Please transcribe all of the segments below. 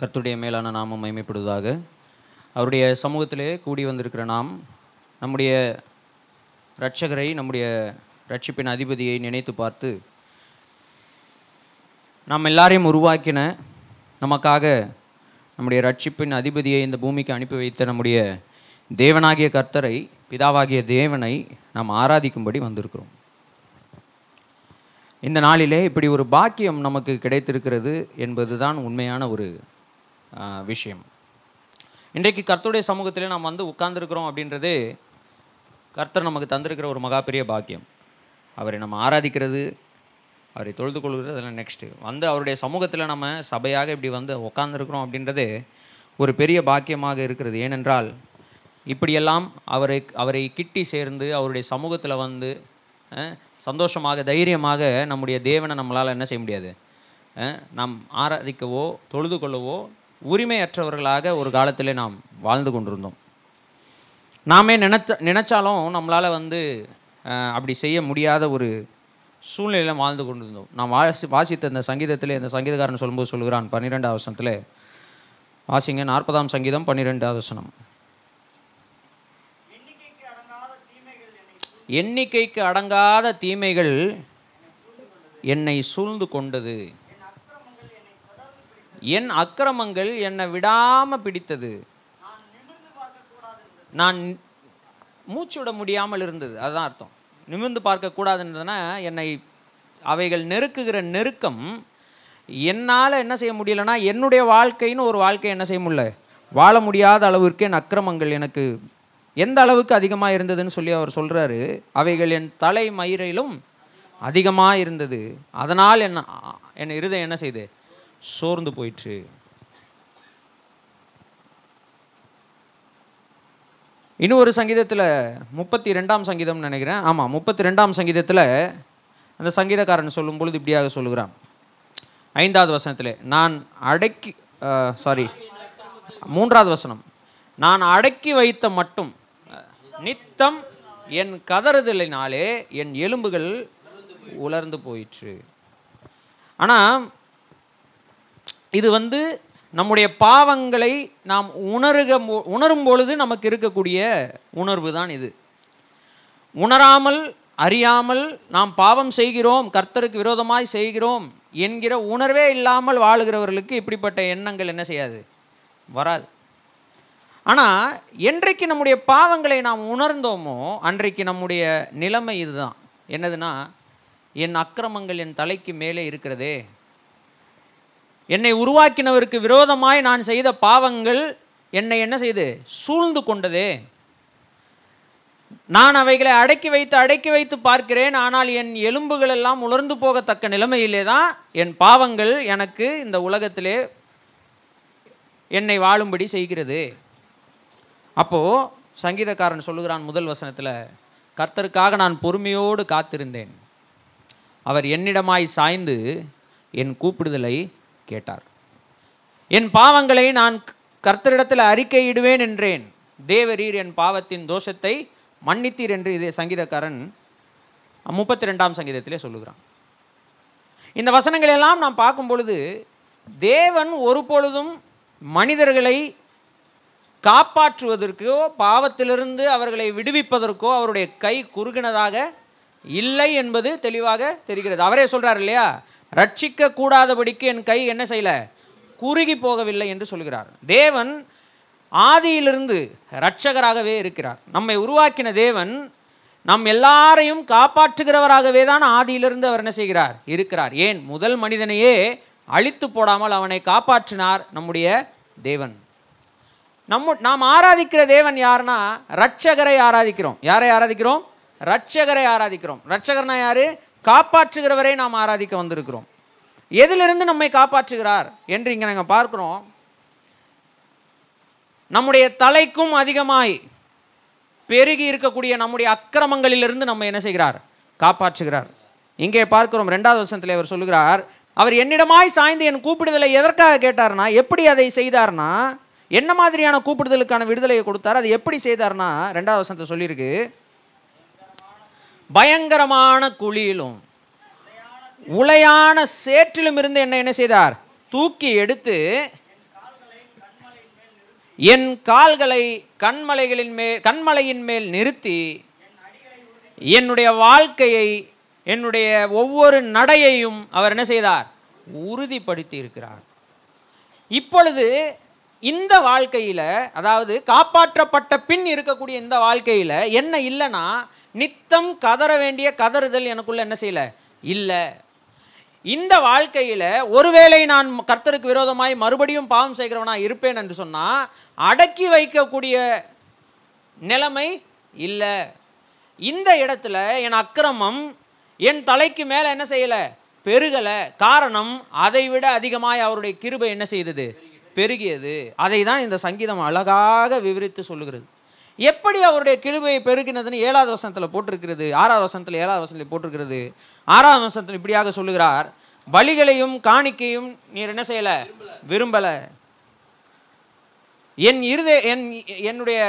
கர்த்துடைய மேலான நாமம் மைமைப்படுவதாக அவருடைய சமூகத்திலே கூடி வந்திருக்கிற நாம் நம்முடைய இரட்சகரை நம்முடைய ரட்சிப்பின் அதிபதியை நினைத்து பார்த்து நாம் எல்லாரையும் உருவாக்கின நமக்காக நம்முடைய ரட்சிப்பின் அதிபதியை இந்த பூமிக்கு அனுப்பி வைத்த நம்முடைய தேவனாகிய கர்த்தரை பிதாவாகிய தேவனை நாம் ஆராதிக்கும்படி வந்திருக்கிறோம். இந்த நாளிலே இப்படி ஒரு பாக்கியம் நமக்கு கிடைத்திருக்கிறது என்பதுதான் உண்மையான ஒரு விஷயம். இன்றைக்கு கர்த்தருடைய சமூகத்தில் நாம் வந்து உட்கார்ந்துருக்கிறோம் அப்படின்றது கர்த்தர் நமக்கு தந்திருக்கிற ஒரு மகாபெரிய பாக்கியம். அவரை நம்ம ஆராதிக்கிறது அவரை தொழுது கொள்கிறது அதெல்லாம் நெக்ஸ்ட்டு வந்து அவருடைய சமூகத்தில் நம்ம சபையாக இப்படி வந்து உட்காந்துருக்குறோம் அப்படின்றது ஒரு பெரிய பாக்கியமாக இருக்கிறது. ஏனென்றால் இப்படியெல்லாம் அவரை அவரை கிட்டி சேர்ந்து அவருடைய சமூகத்தில் வந்து சந்தோஷமாக தைரியமாக நம்முடைய தேவனை நம்மளால் என்ன செய்ய முடியாது. நாம் ஆராதிக்கவோ தொழுது கொள்ளவோ உரிமையற்றவர்களாக ஒரு காலத்திலே நாம் வாழ்ந்து கொண்டிருந்தோம். நாமே நினச்ச நினச்சாலும் நம்மளால் வந்து அப்படி செய்ய முடியாத ஒரு சூழ்நிலையில் வாழ்ந்து கொண்டிருந்தோம். நாம் வாசி வாசித்த இந்த சங்கீதத்தில் இந்த சங்கீதக்காரன் சொல்லும்போது சொல்கிறான் பன்னிரெண்டாவது வசனத்தில் வாசிங்க நாற்பதாம் சங்கீதம் பன்னிரெண்டாவது வசனம். எண்ணிக்கைக்கு அடங்காத தீமைகள் என்னை சூழ்ந்து கொண்டது. என் அக்கிரமங்கள் என்னை விடாமல் பிடித்தது. நான் மூச்சு விட முடியாமல் இருந்தது. அதுதான் அர்த்தம். நிமிர்ந்து பார்க்கக்கூடாதுன்றதுனா என்னை அவைகள் நெருக்குகிற நெருக்கம். என்னால் என்ன செய்ய முடியலன்னா என்னுடைய வாழ்க்கைன்னு ஒரு வாழ்க்கை என்ன செய்ய முடியல. வாழ முடியாத அளவிற்கு என் அக்கிரமங்கள் எனக்கு எந்த அளவுக்கு அதிகமாக இருந்ததுன்னு சொல்லி அவர் சொல்கிறாரு அவைகள் என் தலை மயிரிலும் அதிகமாக இருந்தது. அதனால் என்ன என் இருதயம் என்ன செய்தேன் சோர்ந்து போயிற்று. இன்னும் ஒரு சங்கீதத்தில் முப்பத்தி ரெண்டாம் சங்கீதம்னு நினைக்கிறேன். ஆமாம் முப்பத்தி ரெண்டாம் சங்கீதத்தில் அந்த சங்கீதக்காரன் சொல்லும் பொழுது இப்படியாக சொல்லுகிறான். ஐந்தாவது வசனத்தில் நான் அடக்கி சாரி மூன்றாவது வசனம் நான் அடக்கி வைத்த மட்டும் நித்தம் என் கதறுதலினாலே என் எலும்புகள் உலர்ந்து போயிற்று. ஆனால் இது வந்து நம்முடைய பாவங்களை நாம் உணருக உணரும் பொழுது நமக்கு இருக்கக்கூடிய உணர்வு தான் இது. உணராமல் அறியாமல் நாம் பாவம் செய்கிறோம் கர்த்தருக்கு விரோதமாய் செய்கிறோம் என்கிற உணர்வே இல்லாமல் வாழுகிறவர்களுக்கு இப்படிப்பட்ட எண்ணங்கள் என்ன செய்யாது? வராது. ஆனால் என்றைக்கு நம்முடைய பாவங்களை நாம் உணர்ந்தோமோ அன்றைக்கு நம்முடைய நிலைமை இதுதான். என்னதுன்னா என் அக்கிரமங்கள் என் தலைக்கு மேலே இருக்கிறதே. என்னை உருவாக்கினவருக்கு விரோதமாய் நான் செய்த பாவங்கள் என்னை என்ன செய்து? சூழ்ந்து கொண்டதே. நான் அவைகளை அடக்கி வைத்து அடக்கி வைத்து பார்க்கிறேன். ஆனால் என் எலும்புகள் எல்லாம் உலர்ந்து போகத்தக்க நிலைமையிலே தான் என் பாவங்கள் எனக்கு இந்த உலகத்திலே என்னை வாழும்படி செய்கிறது. அப்போது சங்கீதக்காரன் சொல்லுகிறான் முதல் வசனத்தில் கர்த்தருக்காக நான் பொறுமையோடு காத்திருந்தேன். அவர் என்னிடமாய் சாய்ந்து என் கூப்பிடுதலை கேட்டார். என் பாவங்களை நான் கர்த்தரிடத்தில் அறிக்கையிடுவேன் என்றேன். தேவரீர் என் பாவத்தின் தோஷத்தை மன்னித்தீர் என்று இதே சங்கீதக்காரன் முப்பத்தி ரெண்டாம் சங்கீதத்திலே சொல்லுகிறான். இந்த வசனங்களை எல்லாம் நாம் பார்க்கும் பொழுது தேவன் ஒரு பொழுதும் மனிதர்களை காப்பாற்றுவதற்கோ பாவத்திலிருந்து அவர்களை விடுவிப்பதற்கோ அவருடைய கை குறுகினதாக இல்லை என்பது தெளிவாக தெரிகிறது. அவரே சொல்றார் இல்லையா? ரட்சிக்க கூடாதபடிக்கு என் கை என்ன செய்யல? குறுகி போகவில்லை என்று சொல்கிறார். தேவன் ஆதியிலிருந்து இரட்சகராகவே இருக்கிறார். நம்மை உருவாக்கின தேவன் நம் எல்லாரையும் காப்பாற்றுகிறவராகவே தான் ஆதியிலிருந்து அவர் என்ன செய்கிறார்? இருக்கிறார். ஏன்? முதல் மனிதனையே அழித்து போடாமல் அவனை காப்பாற்றினார் நம்முடைய தேவன். நம்ம நாம் ஆராதிக்கிற தேவன் யாருன்னா ரட்சகரை ஆராதிக்கிறோம். யாரை ஆராதிக்கிறோம்? ரட்சகரை ஆராதிக்கிறோம். ரட்சகர்னா யாரு? காப்பாற்றுகிறவரை நாம் ஆராதிக்க வந்திருக்கிறோம். எதிலிருந்து நம்மை காப்பாற்றுகிறார் என்று இங்கே நாங்கள் பார்க்குறோம். நம்முடைய தலைக்கும் அதிகமாய் பெருகி இருக்கக்கூடிய நம்முடைய அக்கிரமங்களிலிருந்து நம்ம என்ன செய்கிறார்? காப்பாற்றுகிறார். இங்கே பார்க்கிறோம் ரெண்டாவது வருஷத்தில் அவர் சொல்லுகிறார் அவர் என்னிடமாய் சாய்ந்து என் கூப்பிடுதலை எதற்காக கேட்டார்னா எப்படி அதை செய்தார்னா என்ன மாதிரியான கூப்பிடுதலுக்கான விடுதலையை கொடுத்தார் அது எப்படி செய்தார்னா ரெண்டாவது வருஷத்தை சொல்லியிருக்கு பயங்கரமான குழியிலும் உளையான சேற்றிலும் இருந்து என்ன என்ன செய்தார்? தூக்கி எடுத்து என் கால்களை கண்மலைகளின் மேல் கண்மலையின் மேல் நிறுத்தி என்னுடைய வாழ்க்கையை என்னுடைய ஒவ்வொரு நடையையும் அவர் என்ன செய்தார்? உறுதிப்படுத்தி இருக்கிறார் இப்பொழுது இந்த வாழ்க்கையில் அதாவது காப்பாற்றப்பட்ட பின் இருக்கக்கூடிய இந்த வாழ்க்கையில் என்ன இல்லைன்னா நித்தம் கதற வேண்டிய கதறுதல் எனக்குள்ள என்ன செய்யலை? இல்லை. இந்த வாழ்க்கையில் ஒருவேளை நான் கர்த்தருக்கு விரோதமாய் மறுபடியும் பாவம் செய்கிறவனாக இருப்பேன் என்று சொன்னால் அடக்கி வைக்கக்கூடிய நிலைமை இல்லை. இந்த இடத்துல என் அக்கிரமம் என் தலைக்கு மேலே என்ன செய்யலை? பெருகலை. காரணம் அதை விட அதிகமாய் அவருடைய கிருபை என்ன செய்தது? பெருகியது. அதை தான் இந்த சங்கீதம் அழகாக விவரித்து சொல்லுகிறது. எப்படி அவருடைய கிழுவையை பெருகினதுன்னு ஏழாவது வசனத்தில் போட்டிருக்கிறது ஆறாவது வசனத்தில் ஏழாவது வசனத்தில் போட்டிருக்கிறது. ஆறாவது வசனத்தில் இப்படியாக சொல்லுகிறார் பலிகளையும் காணிக்கையும் நீர் என்ன செய்யலை? விரும்பலை. என் இருத என் என்னுடைய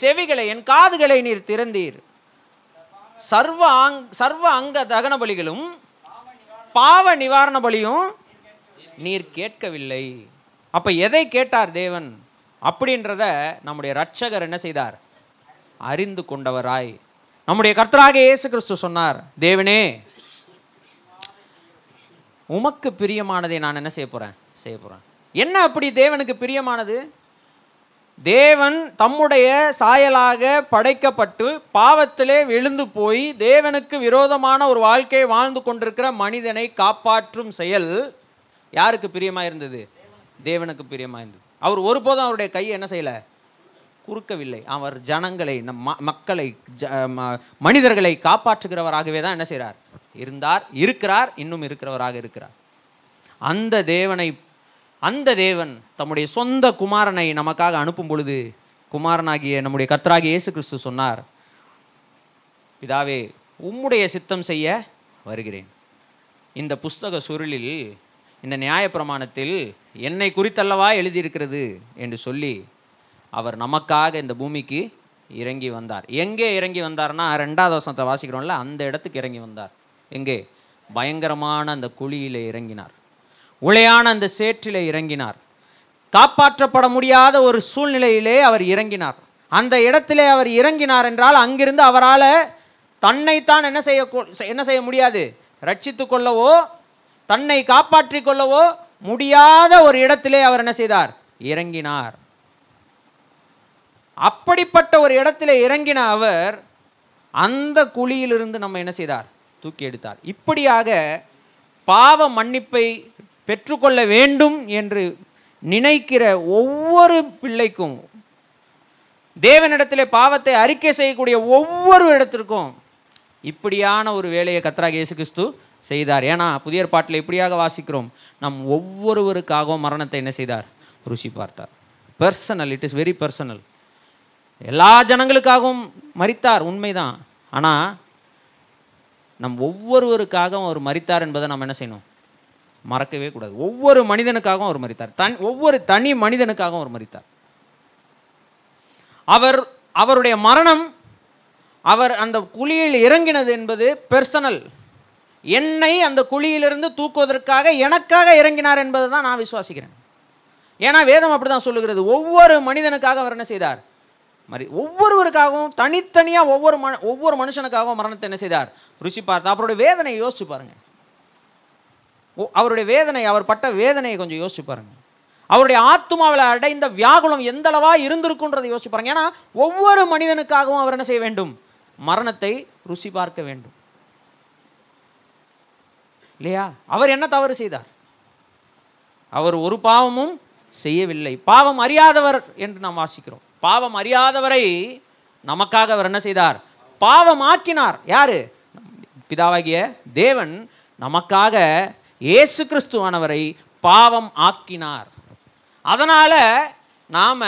செவிகளை என் காதுகளை நீர் திறந்தீர். சர்வ அங் சர்வ அங்க தகன பலிகளும் பாவ நிவாரண பலியும் நீர் கேட்கவில்லை. அப்போ எதை கேட்டார் தேவன்? அப்படின்றத நம்முடைய ரட்சகர் என்ன செய்தார்? அறிந்து கொண்டவராய். நம்முடைய கர்த்தராக இயேசு கிறிஸ்து சொன்னார் தேவனே உமக்கு பிரியமானதை நான் என்ன செய்ய போகிறேன் செய்ய போகிறேன் என்ன அப்படி தேவனுக்கு பிரியமானது? தேவன் தம்முடைய சாயலாக படைக்கப்பட்டு பாவத்திலே விழுந்து போய் தேவனுக்கு விரோதமான ஒரு வாழ்க்கையை வாழ்ந்து கொண்டிருக்கிற மனிதனை காப்பாற்றும் செயல் யாருக்கு பிரியமாக இருந்தது தேவனுக்கு பிரியமாக இருந்தது. அவர் ஒருபோதும் அவருடைய கையை என்ன செய்யல? குறுக்கவில்லை. அவர் ஜனங்களை நம் மக்களை ஜ- ம- மனிதர்களை காப்பாற்றுகிறவராகவே தான் என்ன செய்கிறார் இருந்தார் இருக்கிறார் இன்னும் இருக்கிறவராக இருக்கிறார். அந்த தேவனை அந்த தேவன் தம்முடைய சொந்த குமாரனை நமக்காக அனுப்பும் பொழுது குமாரனாகிய நம்முடைய கர்த்தராகிய இயேசு கிறிஸ்து சொன்னார் பிதாவே உம்முடைய சித்தம் செய்ய வருகிறேன். இந்த புஸ்தக சுருளில் இந்த நியாயப்பிரமாணத்தில் என்னை குறித்தல்லவா எழுதியிருக்கிறது என்று சொல்லி அவர் நமக்காக இந்த பூமிக்கு இறங்கி வந்தார். எங்கே இறங்கி வந்தார்னா ரெண்டாவது வசனத்தை வாசிக்கிறோம்ல அந்த இடத்துக்கு இறங்கி வந்தார். எங்கே? பயங்கரமான அந்த குழியில் இறங்கினார். உளையான அந்த சேற்றிலே இறங்கினார். காப்பாற்றப்பட முடியாத ஒரு சூழ்நிலையிலே அவர் இறங்கினார். அந்த இடத்திலே அவர் இறங்கினார் என்றால் அங்கிருந்து அவரால் தன்னைத்தான் என்ன செய்ய என்ன செய்ய முடியாது? ரட்சித்து கொள்ளவோ தன்னை காப்பாற்றிக் கொள்ளவோ முடியாத ஒரு இடத்திலே அவர் என்ன செய்தார்? இறங்கினார். அப்படிப்பட்ட ஒரு இடத்துல இறங்கின அவர் அந்த குழியிலிருந்து நம்ம என்ன செய்தார்? தூக்கி எடுத்தார். இப்படியாக பாவ மன்னிப்பை பெற்றுக்கொள்ள வேண்டும் என்று நினைக்கிற ஒவ்வொரு பிள்ளைக்கும் தேவனிடத்திலே பாவத்தை அறிக்கை செய்யக்கூடிய ஒவ்வொரு இடத்திற்கும் இப்படியான ஒரு வேலையை கத்ராக இயேசு கிறிஸ்து செய்தார். ஏன்னா புதிய பாட்டில் இப்படியாக வாசிக்கிறோம். நம் ஒவ்வொருவருக்காகவும் மரணத்தை என்ன செய்தார்? ருசி பார்த்தார். Personal it is very personal எல்லா ஜனங்களுக்காகவும் மறித்தார் உண்மைதான். ஆனால் நம் ஒவ்வொருவருக்காகவும் அவர் மறித்தார் என்பதை நம்ம என்ன செய்யணும்? மறக்கவே கூடாது. ஒவ்வொரு மனிதனுக்காகவும் அவர் மறித்தார் தன் ஒவ்வொரு தனி மனிதனுக்காகவும் அவர் மறித்தார் அவர் அவருடைய மரணம் அவர் அந்த குழியில் இறங்கினது என்பது பெர்சனல் என்னை அந்த குழியிலிருந்து தூக்குவதற்காக எனக்காக இறங்கினார் என்பதை தான் நான் விசுவாசிக்கிறேன். ஏன்னா வேதம் அப்படி தான் சொல்லுகிறது. ஒவ்வொரு மனிதனுக்காக அவர் என்ன செய்தார்? மாதிரி ஒவ்வொருவருக்காகவும் தனித்தனியாக ஒவ்வொரு மன ஒவ்வொரு மனுஷனுக்காகவும் மரணத்தை என்ன செய்தார்? ருசி பார்த்தார் அவருடைய வேதனையை யோசிச்சு பாருங்கள் அவருடைய வேதனை அவர் பட்ட வேதனையை கொஞ்சம் யோசிச்சு பாருங்கள் அவருடைய ஆத்துமாவில் அடைந்த வியாகுலம் எந்தளவாக இருந்திருக்குன்றதை யோசிச்சு பாருங்கள் ஏன்னா ஒவ்வொரு மனிதனுக்காகவும் அவர் என்ன செய்ய வேண்டும்? மரணத்தை ருசி பார்க்க வேண்டும். இல்லையா? அவர் என்ன தவறு செய்தார்? அவர் ஒரு பாவமும் செய்யவில்லை. பாவம் அறியாதவர் என்று நாம் வாசிக்கிறோம். பாவம் அறியாதவரை நமக்காக அவர் என்ன செய்தார்? பாவம் ஆக்கினார் யாரு? பிதாவாகிய தேவன் நமக்காக இயேசு கிறிஸ்துவானவரை பாவம் ஆக்கினார். அதனால நாம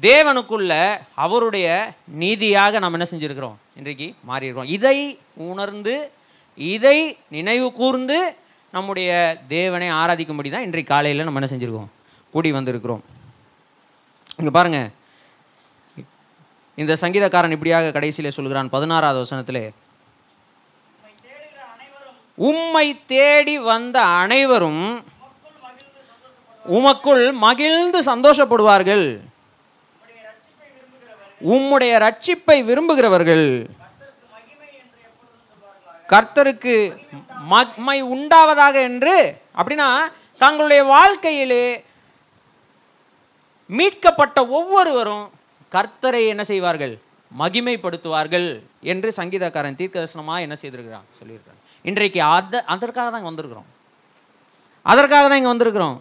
தேவனுக்குள்ள அவருடைய நீதியாக நாம் என்ன செஞ்சிருக்கிறோம்? இன்றைக்கு மாறியிருக்கிறோம். இதை உணர்ந்து இதை நினைவு கூர்ந்து நம்முடைய தேவனை ஆராதிக்கும்படி தான் இன்றைக்கு காலையில் நம்ம என்ன செஞ்சுருக்கோம்? கூடி வந்திருக்கிறோம். இங்கே பாருங்க. இந்த சங்கீதக்காரன் இப்படியாக கடைசியில் சொல்கிறான் பதினாறாவது வசனத்தில். உம்மை தேடி வந்த அனைவரும் உமக்குள் மகிழ்ந்து சந்தோஷப்படுவார்கள். உம்முடைய ரட்சிப்பை விரும்புகிறவர்கள் கர்த்தருக்கு மகிமை உண்டாவதாக என்று அப்படின்னா தங்களுடைய வாழ்க்கையிலே மீட்கப்பட்ட ஒவ்வொருவரும் கர்த்தரை என்ன செய்வார்கள்? மகிமைப்படுத்துவார்கள் என்று சங்கீதக்காரன் தீர்க்கதர்சனமாக என்ன செய்திருக்கிறான்? சொல்லியிருக்கிறான். இன்றைக்கு அத அதற்காக தான் இங்கே வந்திருக்கிறோம். அதற்காக தான் இங்கே வந்திருக்கிறோம்.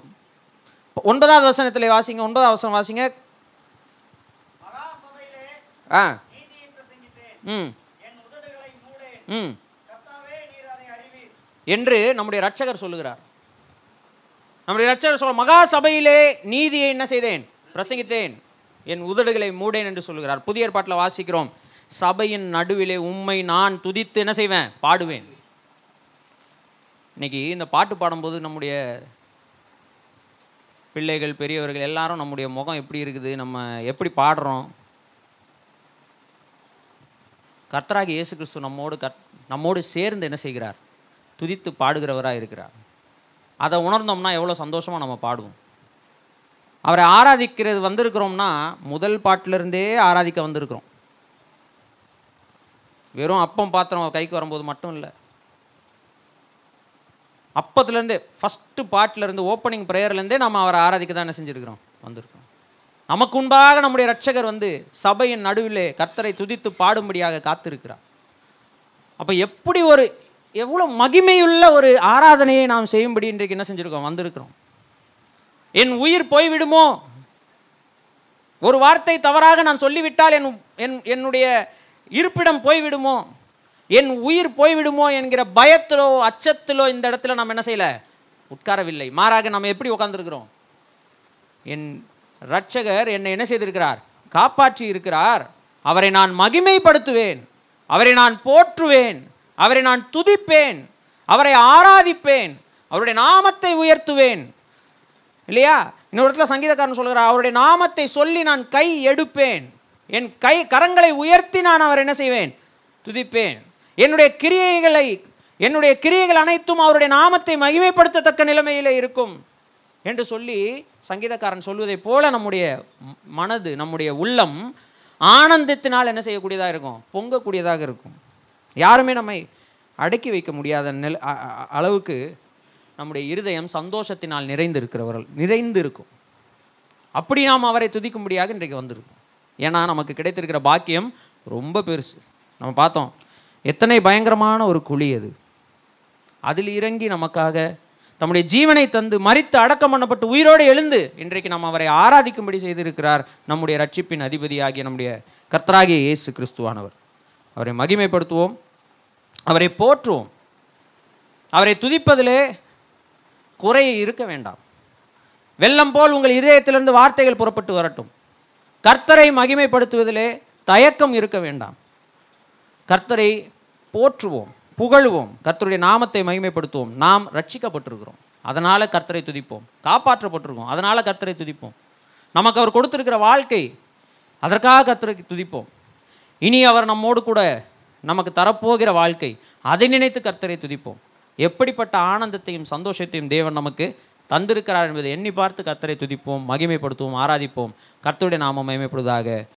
ஒன்பதாவது வசனத்தில் வாசிங்க ஒன்பதாவது வசனம் வாசிங்க. ஆ. ம். ம். என்று நம்முடைய ரட்சகர் சொல்லுகிறார். நம்முடைய ரட்சகர் சொல்ல மகா சபையிலே நீதியை என்ன செய்தேன்? பிரசங்கித்தேன். என் உதடுகளை மூடேன் என்று சொல்லுகிறார். புதிய ஏற்பாட்டில் வாசிக்கிறோம். சபையின் நடுவிலே உம்மை நான் துதித்து என்ன செய்வேன்? பாடுவேன். இன்னைக்கு இந்த பாட்டு பாடும்போது நம்முடைய பிள்ளைகள் பெரியவர்கள் எல்லாரும் நம்முடைய முகம் எப்படி இருக்குது? நம்ம எப்படி பாடுறோம்? கர்த்தராகி இயேசு கிறிஸ்து நம்மோடு கத் நம்மோடு சேர்ந்து என்ன செய்கிறார்? துதித்து பாடுகிறவராக இருக்கிறார். அதை உணர்ந்தோம்னா எவ்வளோ சந்தோஷமாக நம்ம பாடுவோம். அவரை ஆராதிக்கிறது வந்திருக்கிறோம்னா முதல் பாட்டிலிருந்தே ஆராதிக்க வந்திருக்கிறோம். வெறும் அப்பம் பாத்திரம் கைக்கு வரும்போது மட்டும் இல்லை. அப்பத்துலேருந்தே ஃபஸ்ட்டு பாட்டிலேருந்து ஓப்பனிங் ப்ரேயர்லேருந்தே நம்ம அவரை ஆராதிக்க தான் என்ன செஞ்சுருக்கிறோம்? வந்திருக்கிறோம். நமக்கு முன்பாக நம்முடைய ரட்சகர் வந்து சபையின் நடுவிலே கர்த்தரை துதித்து பாடும்படியாக காத்திருக்கிறார். அப்போ எப்படி ஒரு எவ்வளோ மகிமையுள்ள ஒரு ஆராதனையை நாம் செய்யும்படி இன்றைக்கு என்ன செஞ்சுருக்கோம்? வந்திருக்கிறோம். என் உயிர் போய்விடுமோ? ஒரு வார்த்தை தவறாக நான் சொல்லிவிட்டால் என் என் என்னுடைய இருப்பிடம் போய்விடுமோ? என் உயிர் போய்விடுமோ என்கிற பயத்திலோ அச்சத்திலோ இந்த இடத்துல நாம் என்ன செய்யல? உட்காரவில்லை. மாறாக நம்ம எப்படி உட்காந்துருக்குறோம் என் ரட்சகர் என்னை என்ன செய்திருக்கிறார்? காப்பாற்றி இருக்கிறார். அவரை நான் மகிமைப்படுத்துவேன். அவரை நான் போற்றுவேன். அவரை நான் துதிப்பேன். அவரை ஆராதிப்பேன். அவருடைய நாமத்தை உயர்த்துவேன். இல்லையா? இன்னொரு இடத்துல சங்கீதக்காரன் சொல்கிறார் அவருடைய நாமத்தை சொல்லி நான் கை எடுப்பேன். என் கை கரங்களை உயர்த்தி நான் அவர் என்ன செய்வேன்? துதிப்பேன். என்னுடைய கிரியைகளை என்னுடைய கிரியைகள் அனைத்தும் அவருடைய நாமத்தை மகிமைப்படுத்தத்தக்க நிலைமையிலே இருக்கும். என்று சொல்லி சங்கீதக்காரன் சொல்வதைப் போல நம்முடைய மனது நம்முடைய உள்ளம் ஆனந்தத்தினால் என்ன செய்யக்கூடியதாக இருக்கும்? பொங்கக்கூடியதாக இருக்கும். யாருமே நம்மை அடக்கி வைக்க முடியாத நில அளவுக்கு நம்முடைய இருதயம் சந்தோஷத்தினால் நிறைந்திருக்கிறவர்கள் நிறைந்து இருக்கும் அப்படி நாம் அவரை துதிக்கும்படியாக இன்றைக்கு வந்திருக்கும். ஏன்னா நமக்கு கிடைத்திருக்கிற பாக்கியம் ரொம்ப பெருசு. நம்ம பார்த்தோம் எத்தனை பயங்கரமான ஒரு குழி அது. அதில் இறங்கி நமக்காக தம்முடைய ஜீவனை தந்து மறித்து அடக்கம் பண்ணப்பட்டு உயிரோடு எழுந்து இன்றைக்கு நாம் அவரை ஆராதிக்கும்படி செய்திருக்கிறார் நம்முடைய ரட்சிப்பின் அதிபதியாகிய நம்முடைய கர்த்தராகிய இயேசு கிறிஸ்துவானவர். அவரை மகிமைப்படுத்துவோம். அவரை போற்றுவோம். அவரை துதிப்பதிலே குறை இருக்க வேண்டாம். வெள்ளம் போல் உங்கள் இதயத்திலிருந்து வார்த்தைகள் புறப்பட்டு வரட்டும். கர்த்தரை மகிமைப்படுத்துவதிலே தயக்கம் இருக்க வேண்டாம். கர்த்தரை போற்றுவோம். புகழுவோம். கர்த்தருடைய நாமத்தை மகிமைப்படுத்துவோம். நாம் ரட்சிக்கப்பட்டிருக்கிறோம். அதனால் கர்த்தரை துதிப்போம். காப்பாற்றப்பட்டிருக்கோம் அதனால் கர்த்தரை துதிப்போம். நமக்கு அவர் கொடுத்துருக்கிற வாழ்க்கை அதற்காக கர்த்தரை துதிப்போம். இனி அவர் நம்மோடு கூட நமக்கு தரப்போகிற வாழ்க்கை அதை நினைத்து கர்த்தரை துதிப்போம். எப்படிப்பட்ட ஆனந்தத்தையும் சந்தோஷத்தையும் தேவன் நமக்கு தந்திருக்கிறார் என்பதை எண்ணி பார்த்து கர்த்தரை துதிப்போம் மகிமைப்படுத்துவோம் ஆராதிப்போம். கர்த்தருடைய நாமம் மகிமைப்படுவதாக